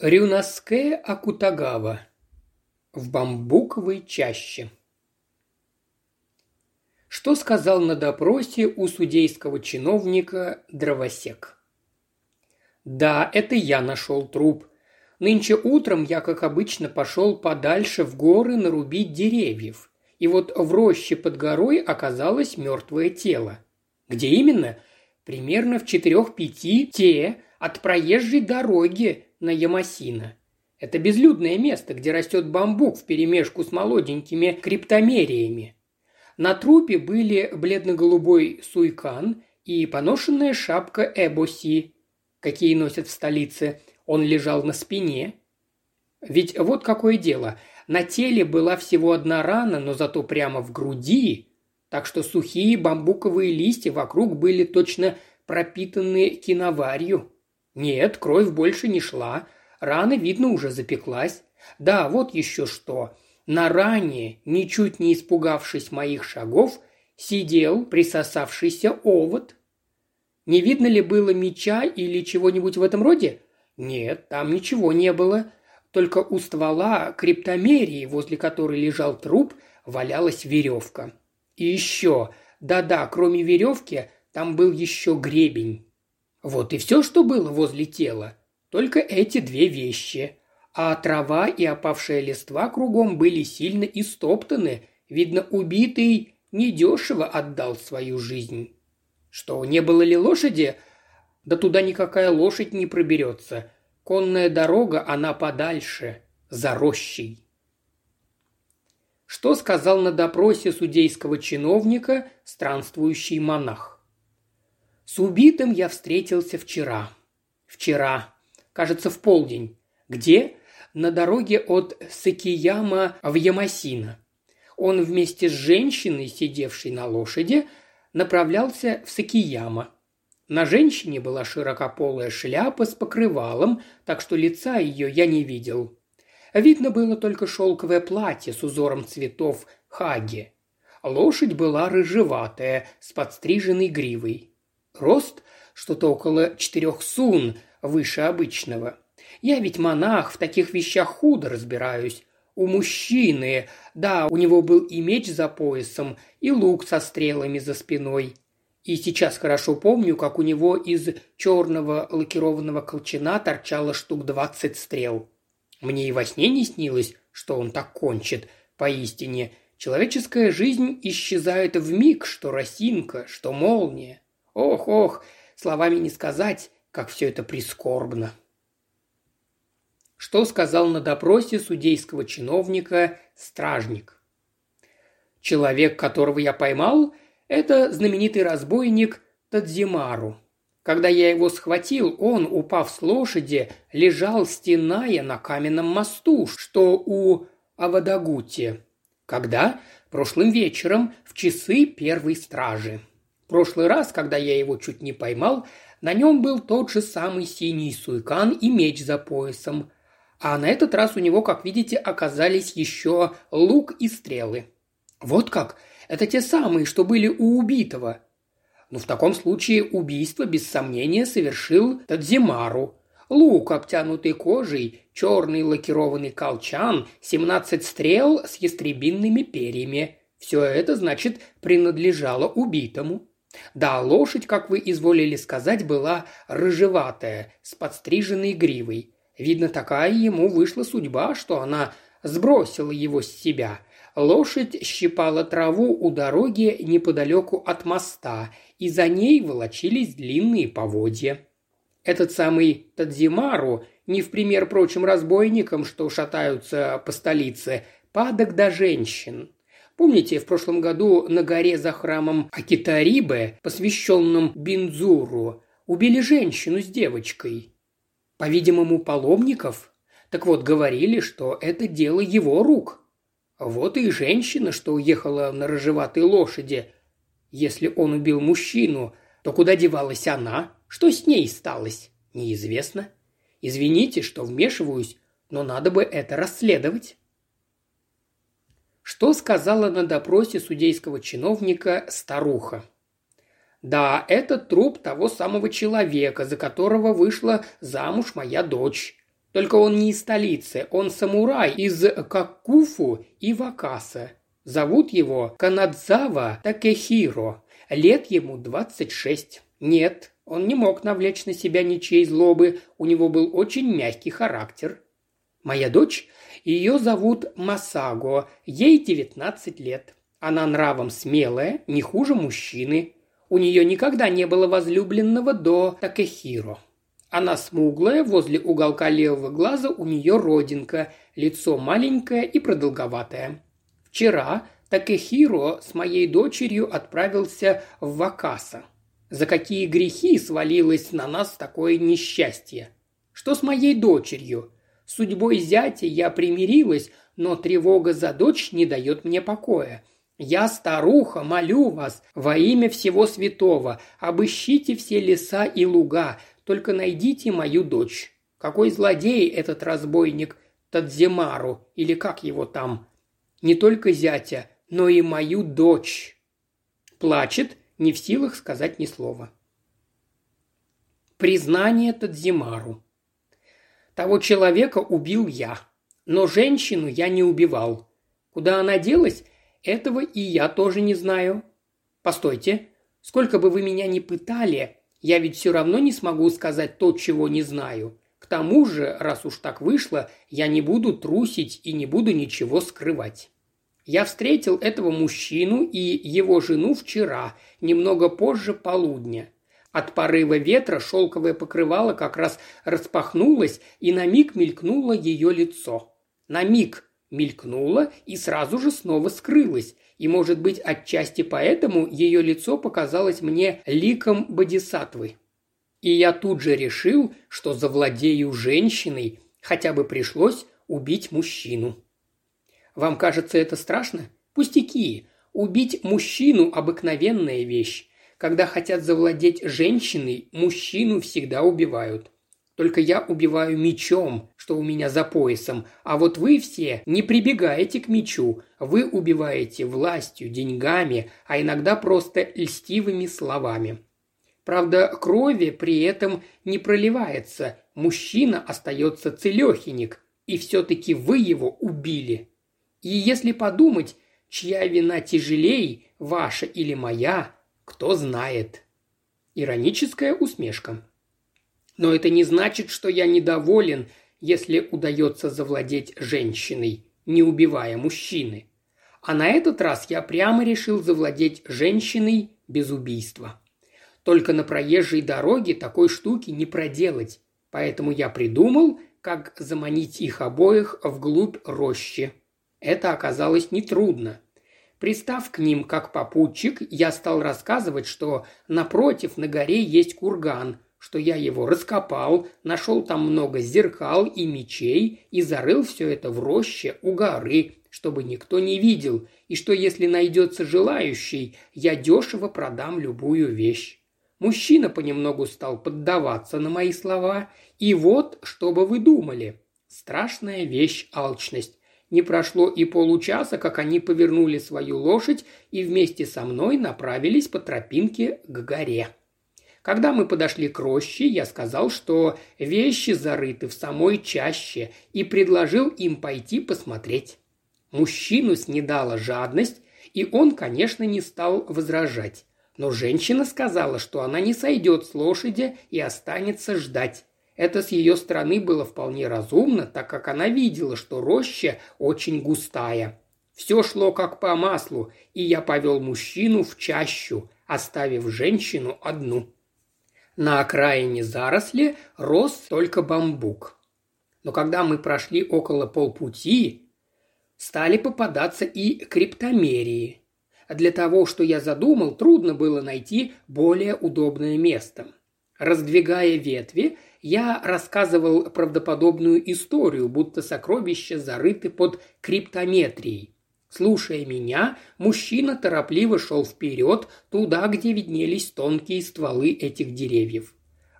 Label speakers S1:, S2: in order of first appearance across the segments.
S1: Рюнаске Акутагава. В бамбуковой чаще. Что сказал на допросе у судейского чиновника дровосек? Да, это я нашел труп. Нынче утром я, как обычно, пошел подальше в горы нарубить деревьев. И вот в роще под горой оказалось мертвое тело. Где именно? Примерно в четырех-пяти те от проезжей дороги на Ямасина. Это безлюдное место, где растет бамбук вперемешку с молоденькими криптомериями. На трупе были бледно-голубой суйкан и поношенная шапка эбоси, какие носят в столице. Он лежал на спине. Ведь вот какое дело. На теле была всего одна рана, но зато прямо в груди, так что сухие бамбуковые листья вокруг были точно пропитаны киноварью. Нет, кровь больше не шла. Рана, видно, уже запеклась. Да, вот еще что. На ране, ничуть не испугавшись моих шагов, сидел присосавшийся овод. Не видно ли было меча или чего-нибудь в этом роде? Нет, там ничего не было. Только у ствола криптомерии, возле которой лежал труп, валялась веревка. И еще, да-да, кроме веревки, там был еще гребень. Вот и все, что было возле тела. Только эти две вещи. А трава и опавшая листва кругом были сильно истоптаны. Видно, убитый недешево отдал свою жизнь. Что, не было ли лошади? Да туда никакая лошадь не проберется. Конная дорога, она подальше, за рощей. Что сказал на допросе судейского чиновника странствующий монах? С убитым я встретился вчера. Вчера. Кажется, в полдень. Где? На дороге от Сакияма в Ямасина. Он вместе с женщиной, сидевшей на лошади, направлялся в Сакияма. На женщине была широкополая шляпа с покрывалом, так что лица ее я не видел. Видно было только шелковое платье с узором цветов хаги. Лошадь была рыжеватая, с подстриженной гривой. Рост что-то около четырех сун, выше обычного. Я ведь монах, в таких вещах худо разбираюсь. У мужчины, да, у него был и меч за поясом, и лук со стрелами за спиной. И сейчас хорошо помню, как у него из черного лакированного колчана торчало штук двадцать стрел. Мне и во сне не снилось, что он так кончит. Поистине, человеческая жизнь исчезает в миг, что росинка, что молния. Ох, ох, словами не сказать, как все это прискорбно. Что сказал на допросе судейского чиновника стражник? Человек, которого я поймал, это знаменитый разбойник Тадзимару. Когда я его схватил, он, упав с лошади, лежал, стеная на каменном мосту, что у Авадагути. Когда? Прошлым вечером, в часы первой стражи прошлый раз, когда я его чуть не поймал, на нем был тот же самый синий суйкан и меч за поясом. А на этот раз у него, как видите, оказались еще лук и стрелы. Вот как? Это те самые, что были у убитого. Но в таком случае убийство, без сомнения, совершил Тадзимару. Лук, обтянутый кожей, черный лакированный колчан, семнадцать стрел с ястребинными перьями. Все это, значит, принадлежало убитому. Да, лошадь, как вы изволили сказать, была рыжеватая, с подстриженной гривой. Видно, такая ему вышла судьба, что она сбросила его с себя. Лошадь щипала траву у дороги неподалеку от моста, и за ней волочились длинные поводья. Этот самый Тадзимару, не в пример прочим разбойникам, что шатаются по столице, падок до женщин. Помните, в прошлом году на горе за храмом Акитарибе, посвященном Бинзуру, убили женщину с девочкой? По-видимому, паломников? Так вот, говорили, что это дело его рук. Вот и женщина, что уехала на рыжеватой лошади. Если он убил мужчину, то куда девалась она? Что с ней сталось? Неизвестно. Извините, что вмешиваюсь, но надо бы это расследовать. Что сказала на допросе судейского чиновника старуха? Да, это труп того самого человека, за которого вышла замуж моя дочь. Только он не из столицы, он самурай из Какуфу и Вакаса. Зовут его Канадзава Такехиро. Лет ему 26. Нет, он не мог навлечь на себя ничьей злобы, у него был очень мягкий характер. Моя дочь, ее зовут Масаго, ей 19 лет. Она нравом смелая, не хуже мужчины. У нее никогда не было возлюбленного до Такехиро. Она смуглая, возле уголка левого глаза у нее родинка, лицо маленькое и продолговатое. Вчера Такехиро с моей дочерью отправился в Вакаса. За какие грехи свалилось на нас такое несчастье? Что с моей дочерью? Судьбой зятя я примирилась, но тревога за дочь не дает мне покоя. Я, старуха, молю вас, во имя всего святого, обыщите все леса и луга, только найдите мою дочь. Какой злодей этот разбойник Тадземару, или как его там? Не только зятя, но и мою дочь. Плачет, не в силах сказать ни слова. Признание Тадзимару. Того человека убил я, но женщину я не убивал. Куда она делась, этого и я тоже не знаю. Постойте, сколько бы вы меня ни пытали, я ведь все равно не смогу сказать то, чего не знаю. К тому же, раз уж так вышло, я не буду трусить и не буду ничего скрывать. Я встретил этого мужчину и его жену вчера, немного позже полудня. От порыва ветра шелковое покрывало как раз распахнулось, и на миг мелькнуло ее лицо. На миг мелькнуло и сразу же снова скрылось, и, может быть, отчасти поэтому ее лицо показалось мне ликом бодисатвы. И я тут же решил, что завладею женщиной, хотя бы пришлось убить мужчину. Вам кажется это страшно? Пустяки. Убить мужчину – обыкновенная вещь. Когда хотят завладеть женщиной, мужчину всегда убивают. Только я убиваю мечом, что у меня за поясом, а вот вы все не прибегаете к мечу. Вы убиваете властью, деньгами, а иногда просто льстивыми словами. Правда, крови при этом не проливается, мужчина остается целехиник, и все-таки вы его убили. И если подумать, чья вина тяжелее, ваша или моя, кто знает. Ироническая усмешка. Но это не значит, что я недоволен, если удается завладеть женщиной, не убивая мужчины. А на этот раз я прямо решил завладеть женщиной без убийства. Только на проезжей дороге такой штуки не проделать, поэтому я придумал, как заманить их обоих вглубь рощи. Это оказалось нетрудно. Пристав к ним как попутчик, я стал рассказывать, что напротив на горе есть курган, что я его раскопал, нашел там много зеркал и мечей и зарыл все это в роще у горы, чтобы никто не видел, и что если найдется желающий, я дешево продам любую вещь. Мужчина понемногу стал поддаваться на мои слова, и вот, что бы вы думали. Страшная вещь – алчность. Не прошло и получаса, как они повернули свою лошадь и вместе со мной направились по тропинке к горе. Когда мы подошли к роще, я сказал, что вещи зарыты в самой чаще и предложил им пойти посмотреть. Мужчину снедала жадность, и он, конечно, не стал возражать. Но женщина сказала, что она не сойдет с лошади и останется ждать. Это с ее стороны было вполне разумно, так как она видела, что роща очень густая. Все шло как по маслу, и я повел мужчину в чащу, оставив женщину одну. На окраине заросли рос только бамбук. Но когда мы прошли около полпути, стали попадаться и криптомерии. Для того, что я задумал, трудно было найти более удобное место. Раздвигая ветви, я рассказывал правдоподобную историю, будто сокровища зарыты под криптометрией. Слушая меня, мужчина торопливо шел вперед, туда, где виднелись тонкие стволы этих деревьев.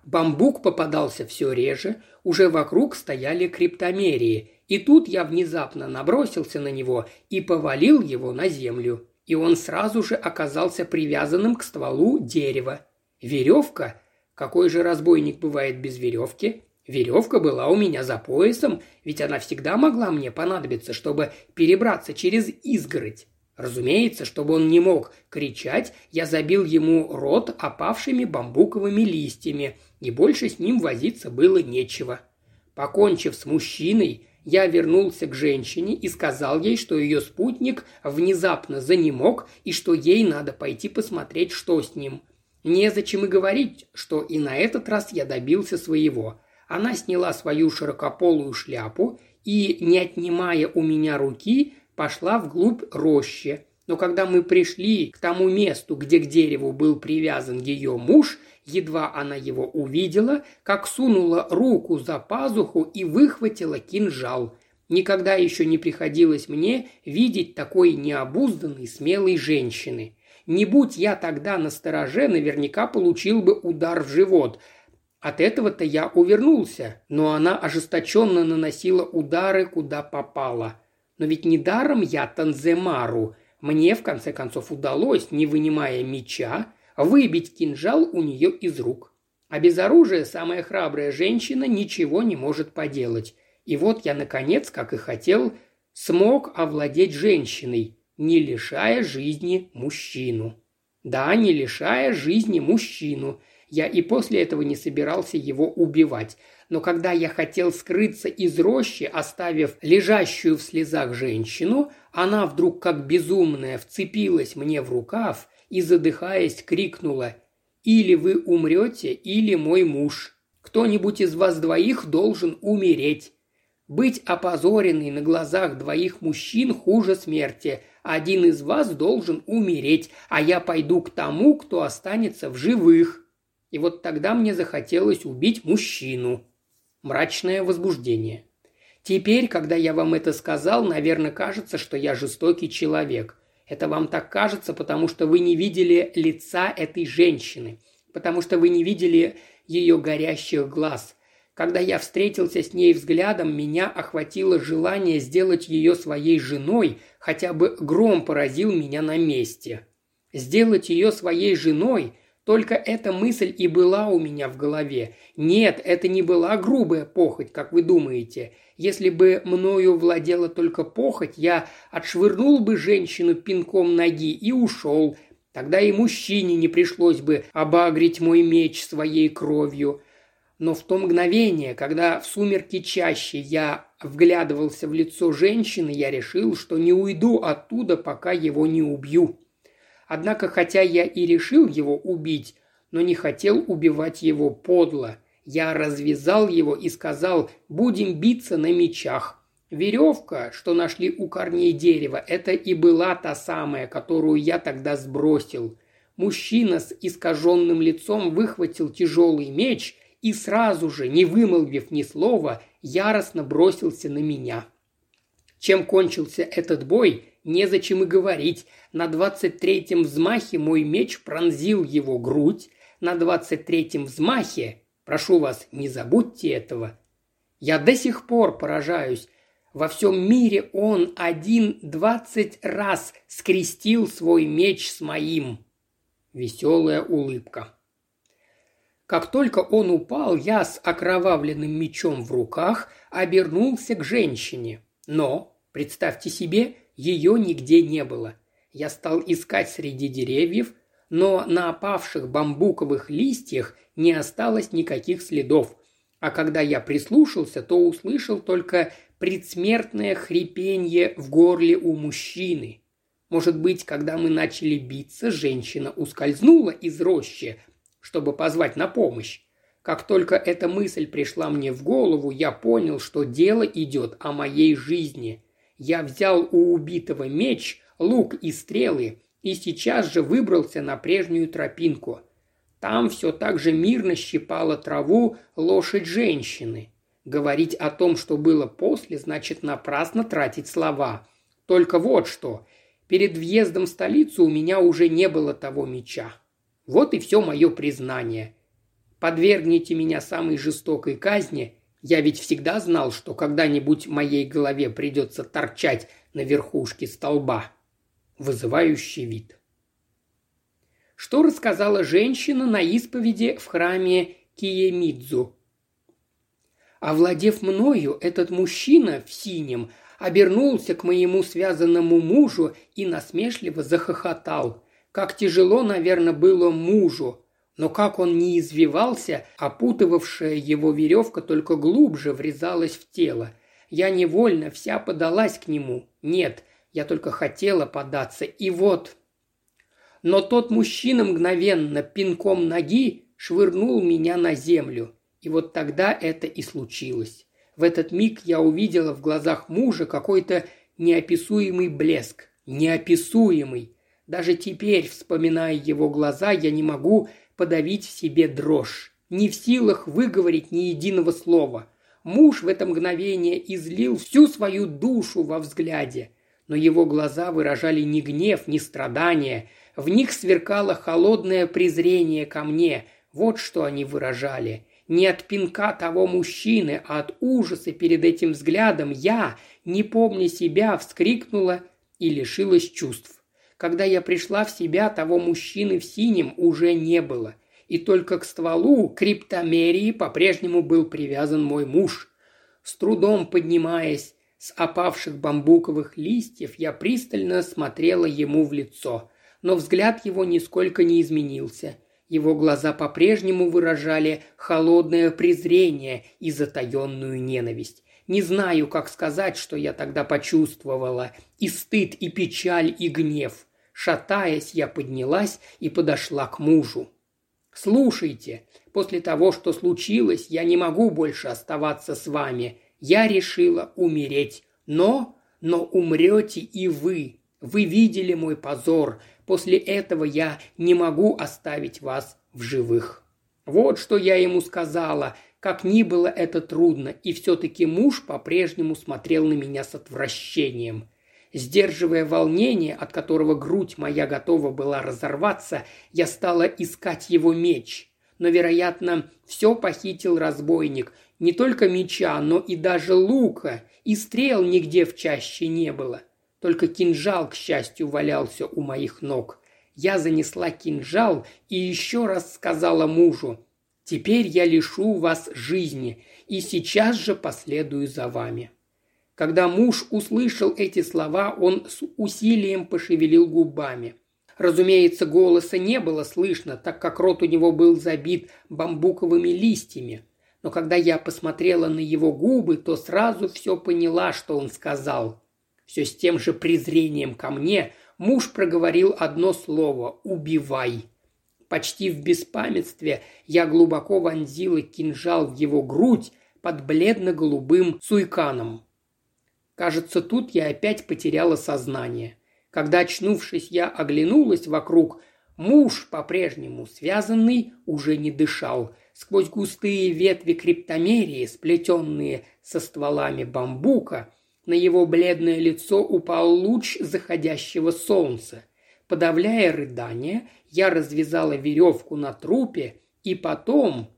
S1: Бамбук попадался все реже, уже вокруг стояли криптомерии, и тут я внезапно набросился на него и повалил его на землю, и он сразу же оказался привязанным к стволу дерева. Веревка какой же разбойник бывает без веревки? Веревка была у меня за поясом, ведь она всегда могла мне понадобиться, чтобы перебраться через изгородь. Разумеется, чтобы он не мог кричать, я забил ему рот опавшими бамбуковыми листьями, и больше с ним возиться было нечего. Покончив с мужчиной, я вернулся к женщине и сказал ей, что ее спутник внезапно занемог и что ей надо пойти посмотреть, что с ним. Незачем и говорить, что и на этот раз я добился своего. Она сняла свою широкополую шляпу и, не отнимая у меня руки, пошла вглубь рощи. Но когда мы пришли к тому месту, где к дереву был привязан ее муж, едва она его увидела, как сунула руку за пазуху и выхватила кинжал. Никогда еще не приходилось мне видеть такой необузданной, смелой женщины. Не будь я тогда на стороже, наверняка получил бы удар в живот – от этого-то я увернулся, но она ожесточенно наносила удары, куда попала. Но ведь недаром я Танземару. Мне, в конце концов, удалось, не вынимая меча, выбить кинжал у нее из рук. А без оружия самая храбрая женщина ничего не может поделать. И вот я, наконец, как и хотел, смог овладеть женщиной, не лишая жизни мужчину. Да, не лишая жизни мужчину – я и после этого не собирался его убивать. Но когда я хотел скрыться из рощи, оставив лежащую в слезах женщину, она вдруг как безумная вцепилась мне в рукав и, задыхаясь, крикнула «Или вы умрете, или мой муж. Кто-нибудь из вас двоих должен умереть. Быть опозоренной на глазах двоих мужчин хуже смерти. Один из вас должен умереть, а я пойду к тому, кто останется в живых. И вот тогда мне захотелось убить мужчину. Мрачное возбуждение. Теперь, когда я вам это сказал, наверное, кажется, что я жестокий человек. Это вам так кажется, потому что вы не видели лица этой женщины, потому что вы не видели ее горящих глаз. Когда я встретился с ней взглядом, меня охватило желание сделать ее своей женой, хотя бы гром поразил меня на месте. Сделать ее своей женой – только эта мысль и была у меня в голове. Нет, это не была грубая похоть, как вы думаете. Если бы мною владела только похоть, я отшвырнул бы женщину пинком ноги и ушел. Тогда и мужчине не пришлось бы обагрить мой меч своей кровью. Но в то мгновение, когда в сумерки чаще я вглядывался в лицо женщины, я решил, что не уйду оттуда, пока его не убью. Однако, хотя я и решил его убить, но не хотел убивать его подло. Я развязал его и сказал «будем биться на мечах». Веревка, что нашли у корней дерева, это и была та самая, которую я тогда сбросил. Мужчина с искаженным лицом выхватил тяжелый меч и сразу же, не вымолвив ни слова, яростно бросился на меня. Чем кончился этот бой, незачем и говорить. На двадцать третьем взмахе мой меч пронзил его грудь. На двадцать третьем взмахе, прошу вас, не забудьте этого, я до сих пор поражаюсь. Во всем мире он один двадцать раз скрестил свой меч с моим. Веселая улыбка. Как только он упал, я с окровавленным мечом в руках обернулся к женщине. Но, представьте себе, ее нигде не было. Я стал искать среди деревьев, но на опавших бамбуковых листьях не осталось никаких следов. А когда я прислушался, то услышал только предсмертное хрипенье в горле у мужчины. Может быть, когда мы начали биться, женщина ускользнула из рощи, чтобы позвать на помощь. Как только эта мысль пришла мне в голову, я понял, что дело идет о моей жизни. Я взял у убитого меч, лук и стрелы и сейчас же выбрался на прежнюю тропинку. Там все так же мирно щипала траву лошадь женщины. Говорить о том, что было после, значит напрасно тратить слова. Только вот что. Перед въездом в столицу у меня уже не было того меча. Вот и все мое признание. Подвергните меня самой жестокой казни, я ведь всегда знал, что когда-нибудь моей голове придется торчать на верхушке столба. Вызывающий вид. Что рассказала женщина на исповеди в храме Киемидзу? Овладев мною, этот мужчина в синем обернулся к моему связанному мужу и насмешливо захохотал. Как тяжело, наверное, было мужу, но как он не извивался, опутывавшая его веревка только глубже врезалась в тело. Я невольно вся подалась к нему. Нет, я только хотела податься, и вот... Но тот мужчина мгновенно пинком ноги швырнул меня на землю. И вот тогда это и случилось. В этот миг я увидела в глазах мужа какой-то неописуемый блеск. Неописуемый. Даже теперь, вспоминая его глаза, я не могу подавить в себе дрожь. Не в силах выговорить ни единого слова. Муж в это мгновение излил всю свою душу во взгляде. Но его глаза выражали не гнев, не страдания. В них сверкало холодное презрение ко мне. Вот что они выражали. Не от пинка того мужчины, а от ужаса перед этим взглядом я, не помня себя, вскрикнула и лишилась чувств. Когда я пришла в себя, того мужчины в синем уже не было. И только к стволу криптомерии по-прежнему был привязан мой муж. С трудом поднимаясь с опавших бамбуковых листьев, я пристально смотрела ему в лицо. Но взгляд его нисколько не изменился – его глаза по-прежнему выражали холодное презрение и затаенную ненависть. Не знаю, как сказать, что я тогда почувствовала. И стыд, и печаль, и гнев. Шатаясь, я поднялась и подошла к мужу. «Слушайте, после того, что случилось, я не могу больше оставаться с вами. Я решила умереть. Но, но умрете и вы. Вы видели мой позор, После этого я не могу оставить вас в живых». Вот что я ему сказала, как ни было это трудно, и все-таки муж по-прежнему смотрел на меня с отвращением. Сдерживая волнение, от которого грудь моя готова была разорваться, я стала искать его меч. Но, вероятно, все похитил разбойник. Не только меча, но и даже лука, и стрел нигде в чаще не было. Только кинжал, к счастью, валялся у моих ног. Я занесла кинжал и еще раз сказала мужу, «Теперь я лишу вас жизни и сейчас же последую за вами». Когда муж услышал эти слова, он с усилием пошевелил губами. Разумеется, голоса не было слышно, так как рот у него был забит бамбуковыми листьями. Но когда я посмотрела на его губы, то сразу все поняла, что он сказал. Все с тем же презрением ко мне муж проговорил одно слово «убивай». Почти в беспамятстве я глубоко вонзила кинжал в его грудь под бледно-голубым суйканом. Кажется, тут я опять потеряла сознание. Когда, очнувшись, я оглянулась вокруг, муж, по-прежнему связанный, уже не дышал. Сквозь густые ветви криптомерии, сплетенные со стволами бамбука, на его бледное лицо упал луч заходящего солнца. Подавляя рыдание, я развязала веревку на трупе, и потом...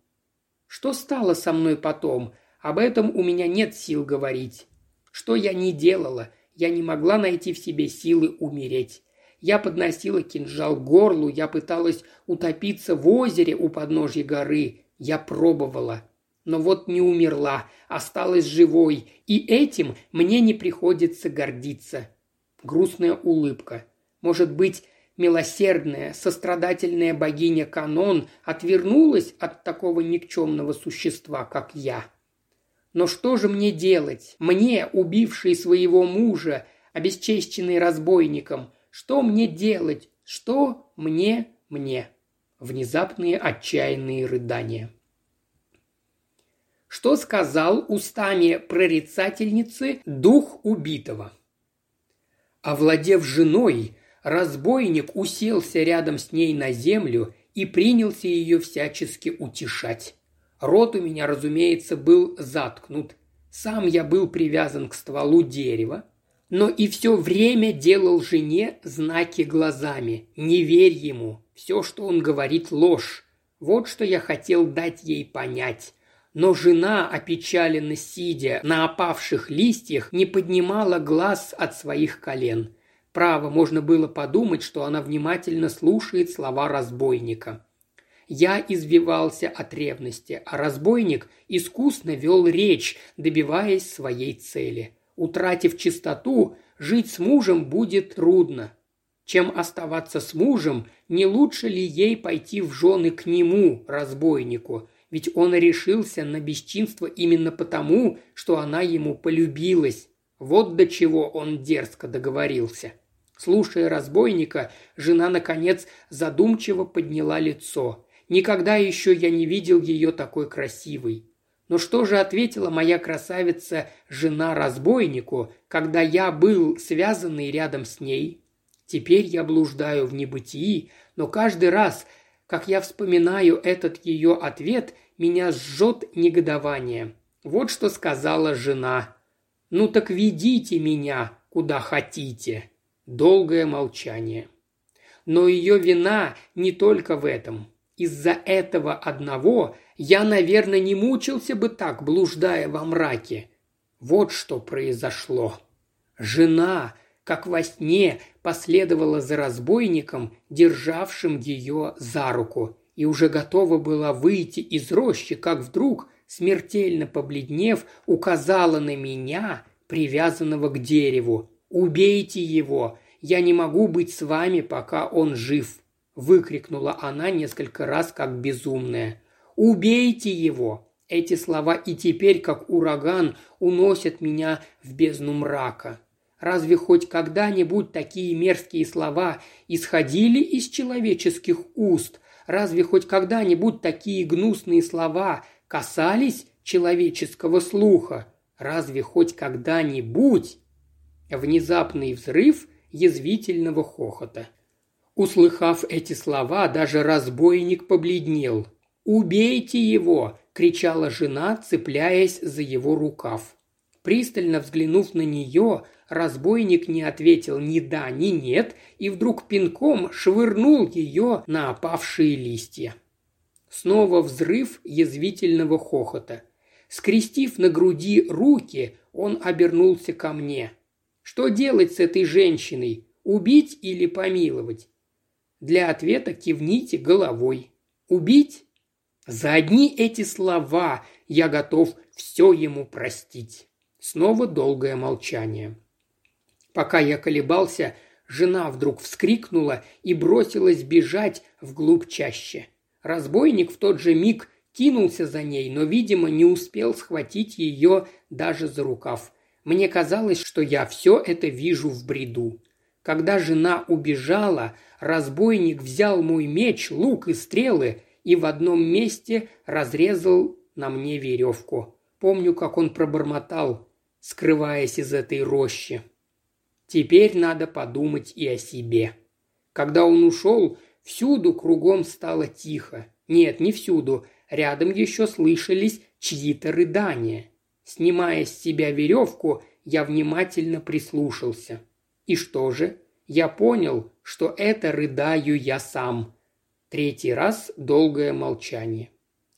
S1: Что стало со мной потом? Об этом у меня нет сил говорить. Что я не делала? Я не могла найти в себе силы умереть. Я подносила кинжал к горлу, я пыталась утопиться в озере у подножья горы. Я пробовала но вот не умерла, осталась живой, и этим мне не приходится гордиться. Грустная улыбка. Может быть, милосердная, сострадательная богиня Канон отвернулась от такого никчемного существа, как я. Но что же мне делать? Мне, убившей своего мужа, обесчещенный разбойником, что мне делать? Что мне, мне? Внезапные отчаянные рыдания что сказал устами прорицательницы дух убитого. Овладев женой, разбойник уселся рядом с ней на землю и принялся ее всячески утешать. Рот у меня, разумеется, был заткнут. Сам я был привязан к стволу дерева, но и все время делал жене знаки глазами. Не верь ему, все, что он говорит, ложь. Вот что я хотел дать ей понять. Но жена, опечаленно сидя на опавших листьях, не поднимала глаз от своих колен. Право, можно было подумать, что она внимательно слушает слова разбойника. Я извивался от ревности, а разбойник искусно вел речь, добиваясь своей цели. Утратив чистоту, жить с мужем будет трудно. Чем оставаться с мужем, не лучше ли ей пойти в жены к нему, разбойнику, ведь он решился на бесчинство именно потому, что она ему полюбилась. Вот до чего он дерзко договорился. Слушая разбойника, жена, наконец, задумчиво подняла лицо. Никогда еще я не видел ее такой красивой. Но что же ответила моя красавица жена разбойнику, когда я был связанный рядом с ней? Теперь я блуждаю в небытии, но каждый раз, как я вспоминаю этот ее ответ, меня сжет негодование. Вот что сказала жена. «Ну так ведите меня, куда хотите». Долгое молчание. Но ее вина не только в этом. Из-за этого одного я, наверное, не мучился бы так, блуждая во мраке. Вот что произошло. Жена, как во сне, последовала за разбойником, державшим ее за руку, и уже готова была выйти из рощи, как вдруг, смертельно побледнев, указала на меня, привязанного к дереву. «Убейте его! Я не могу быть с вами, пока он жив!» – выкрикнула она несколько раз, как безумная. «Убейте его!» Эти слова и теперь, как ураган, уносят меня в бездну мрака. Разве хоть когда-нибудь такие мерзкие слова исходили из человеческих уст? Разве хоть когда-нибудь такие гнусные слова касались человеческого слуха? Разве хоть когда-нибудь Внезапный взрыв язвительного хохота. Услыхав эти слова, даже разбойник побледнел. «Убейте его!» – кричала жена, цепляясь за его рукав. Пристально взглянув на нее, разбойник не ответил ни да, ни нет, и вдруг пинком швырнул ее на опавшие листья. Снова взрыв язвительного хохота. Скрестив на груди руки, он обернулся ко мне. Что делать с этой женщиной? Убить или помиловать? Для ответа кивните головой. Убить? За одни эти слова я готов все ему простить. Снова долгое молчание. Пока я колебался, жена вдруг вскрикнула и бросилась бежать вглубь чаще. Разбойник в тот же миг кинулся за ней, но, видимо, не успел схватить ее даже за рукав. Мне казалось, что я все это вижу в бреду. Когда жена убежала, разбойник взял мой меч, лук и стрелы и в одном месте разрезал на мне веревку. Помню, как он пробормотал, скрываясь из этой рощи. Теперь надо подумать и о себе. Когда он ушел, всюду кругом стало тихо. Нет, не всюду. Рядом еще слышались чьи-то рыдания. Снимая с себя веревку, я внимательно прислушался. И что же? Я понял, что это рыдаю я сам. Третий раз долгое молчание.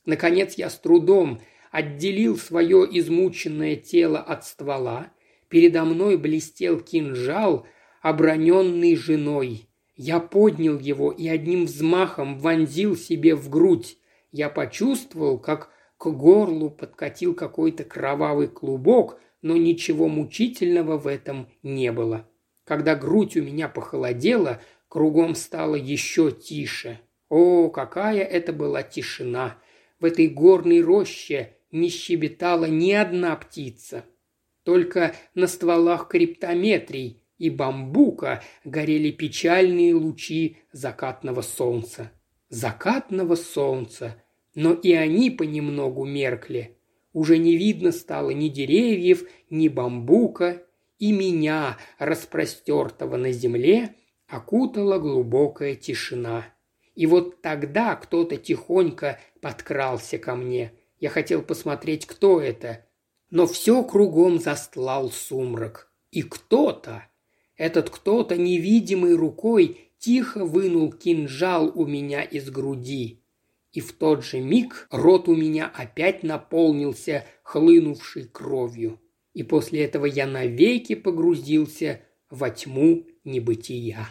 S1: Наконец я с трудом отделил свое измученное тело от ствола. Передо мной блестел кинжал, оброненный женой. Я поднял его и одним взмахом вонзил себе в грудь. Я почувствовал, как к горлу подкатил какой-то кровавый клубок, но ничего мучительного в этом не было. Когда грудь у меня похолодела, кругом стало еще тише. О, какая это была тишина! В этой горной роще не щебетала ни одна птица. Только на стволах криптометрий и бамбука горели печальные лучи закатного солнца. Закатного солнца, но и они понемногу меркли. Уже не видно стало ни деревьев, ни бамбука, и меня, распростертого на земле, окутала глубокая тишина. И вот тогда кто-то тихонько подкрался ко мне. Я хотел посмотреть, кто это, но все кругом застлал сумрак. И кто-то, этот кто-то невидимой рукой тихо вынул кинжал у меня из груди и в тот же миг рот у меня опять наполнился хлынувшей кровью. И после этого я навеки погрузился во тьму небытия.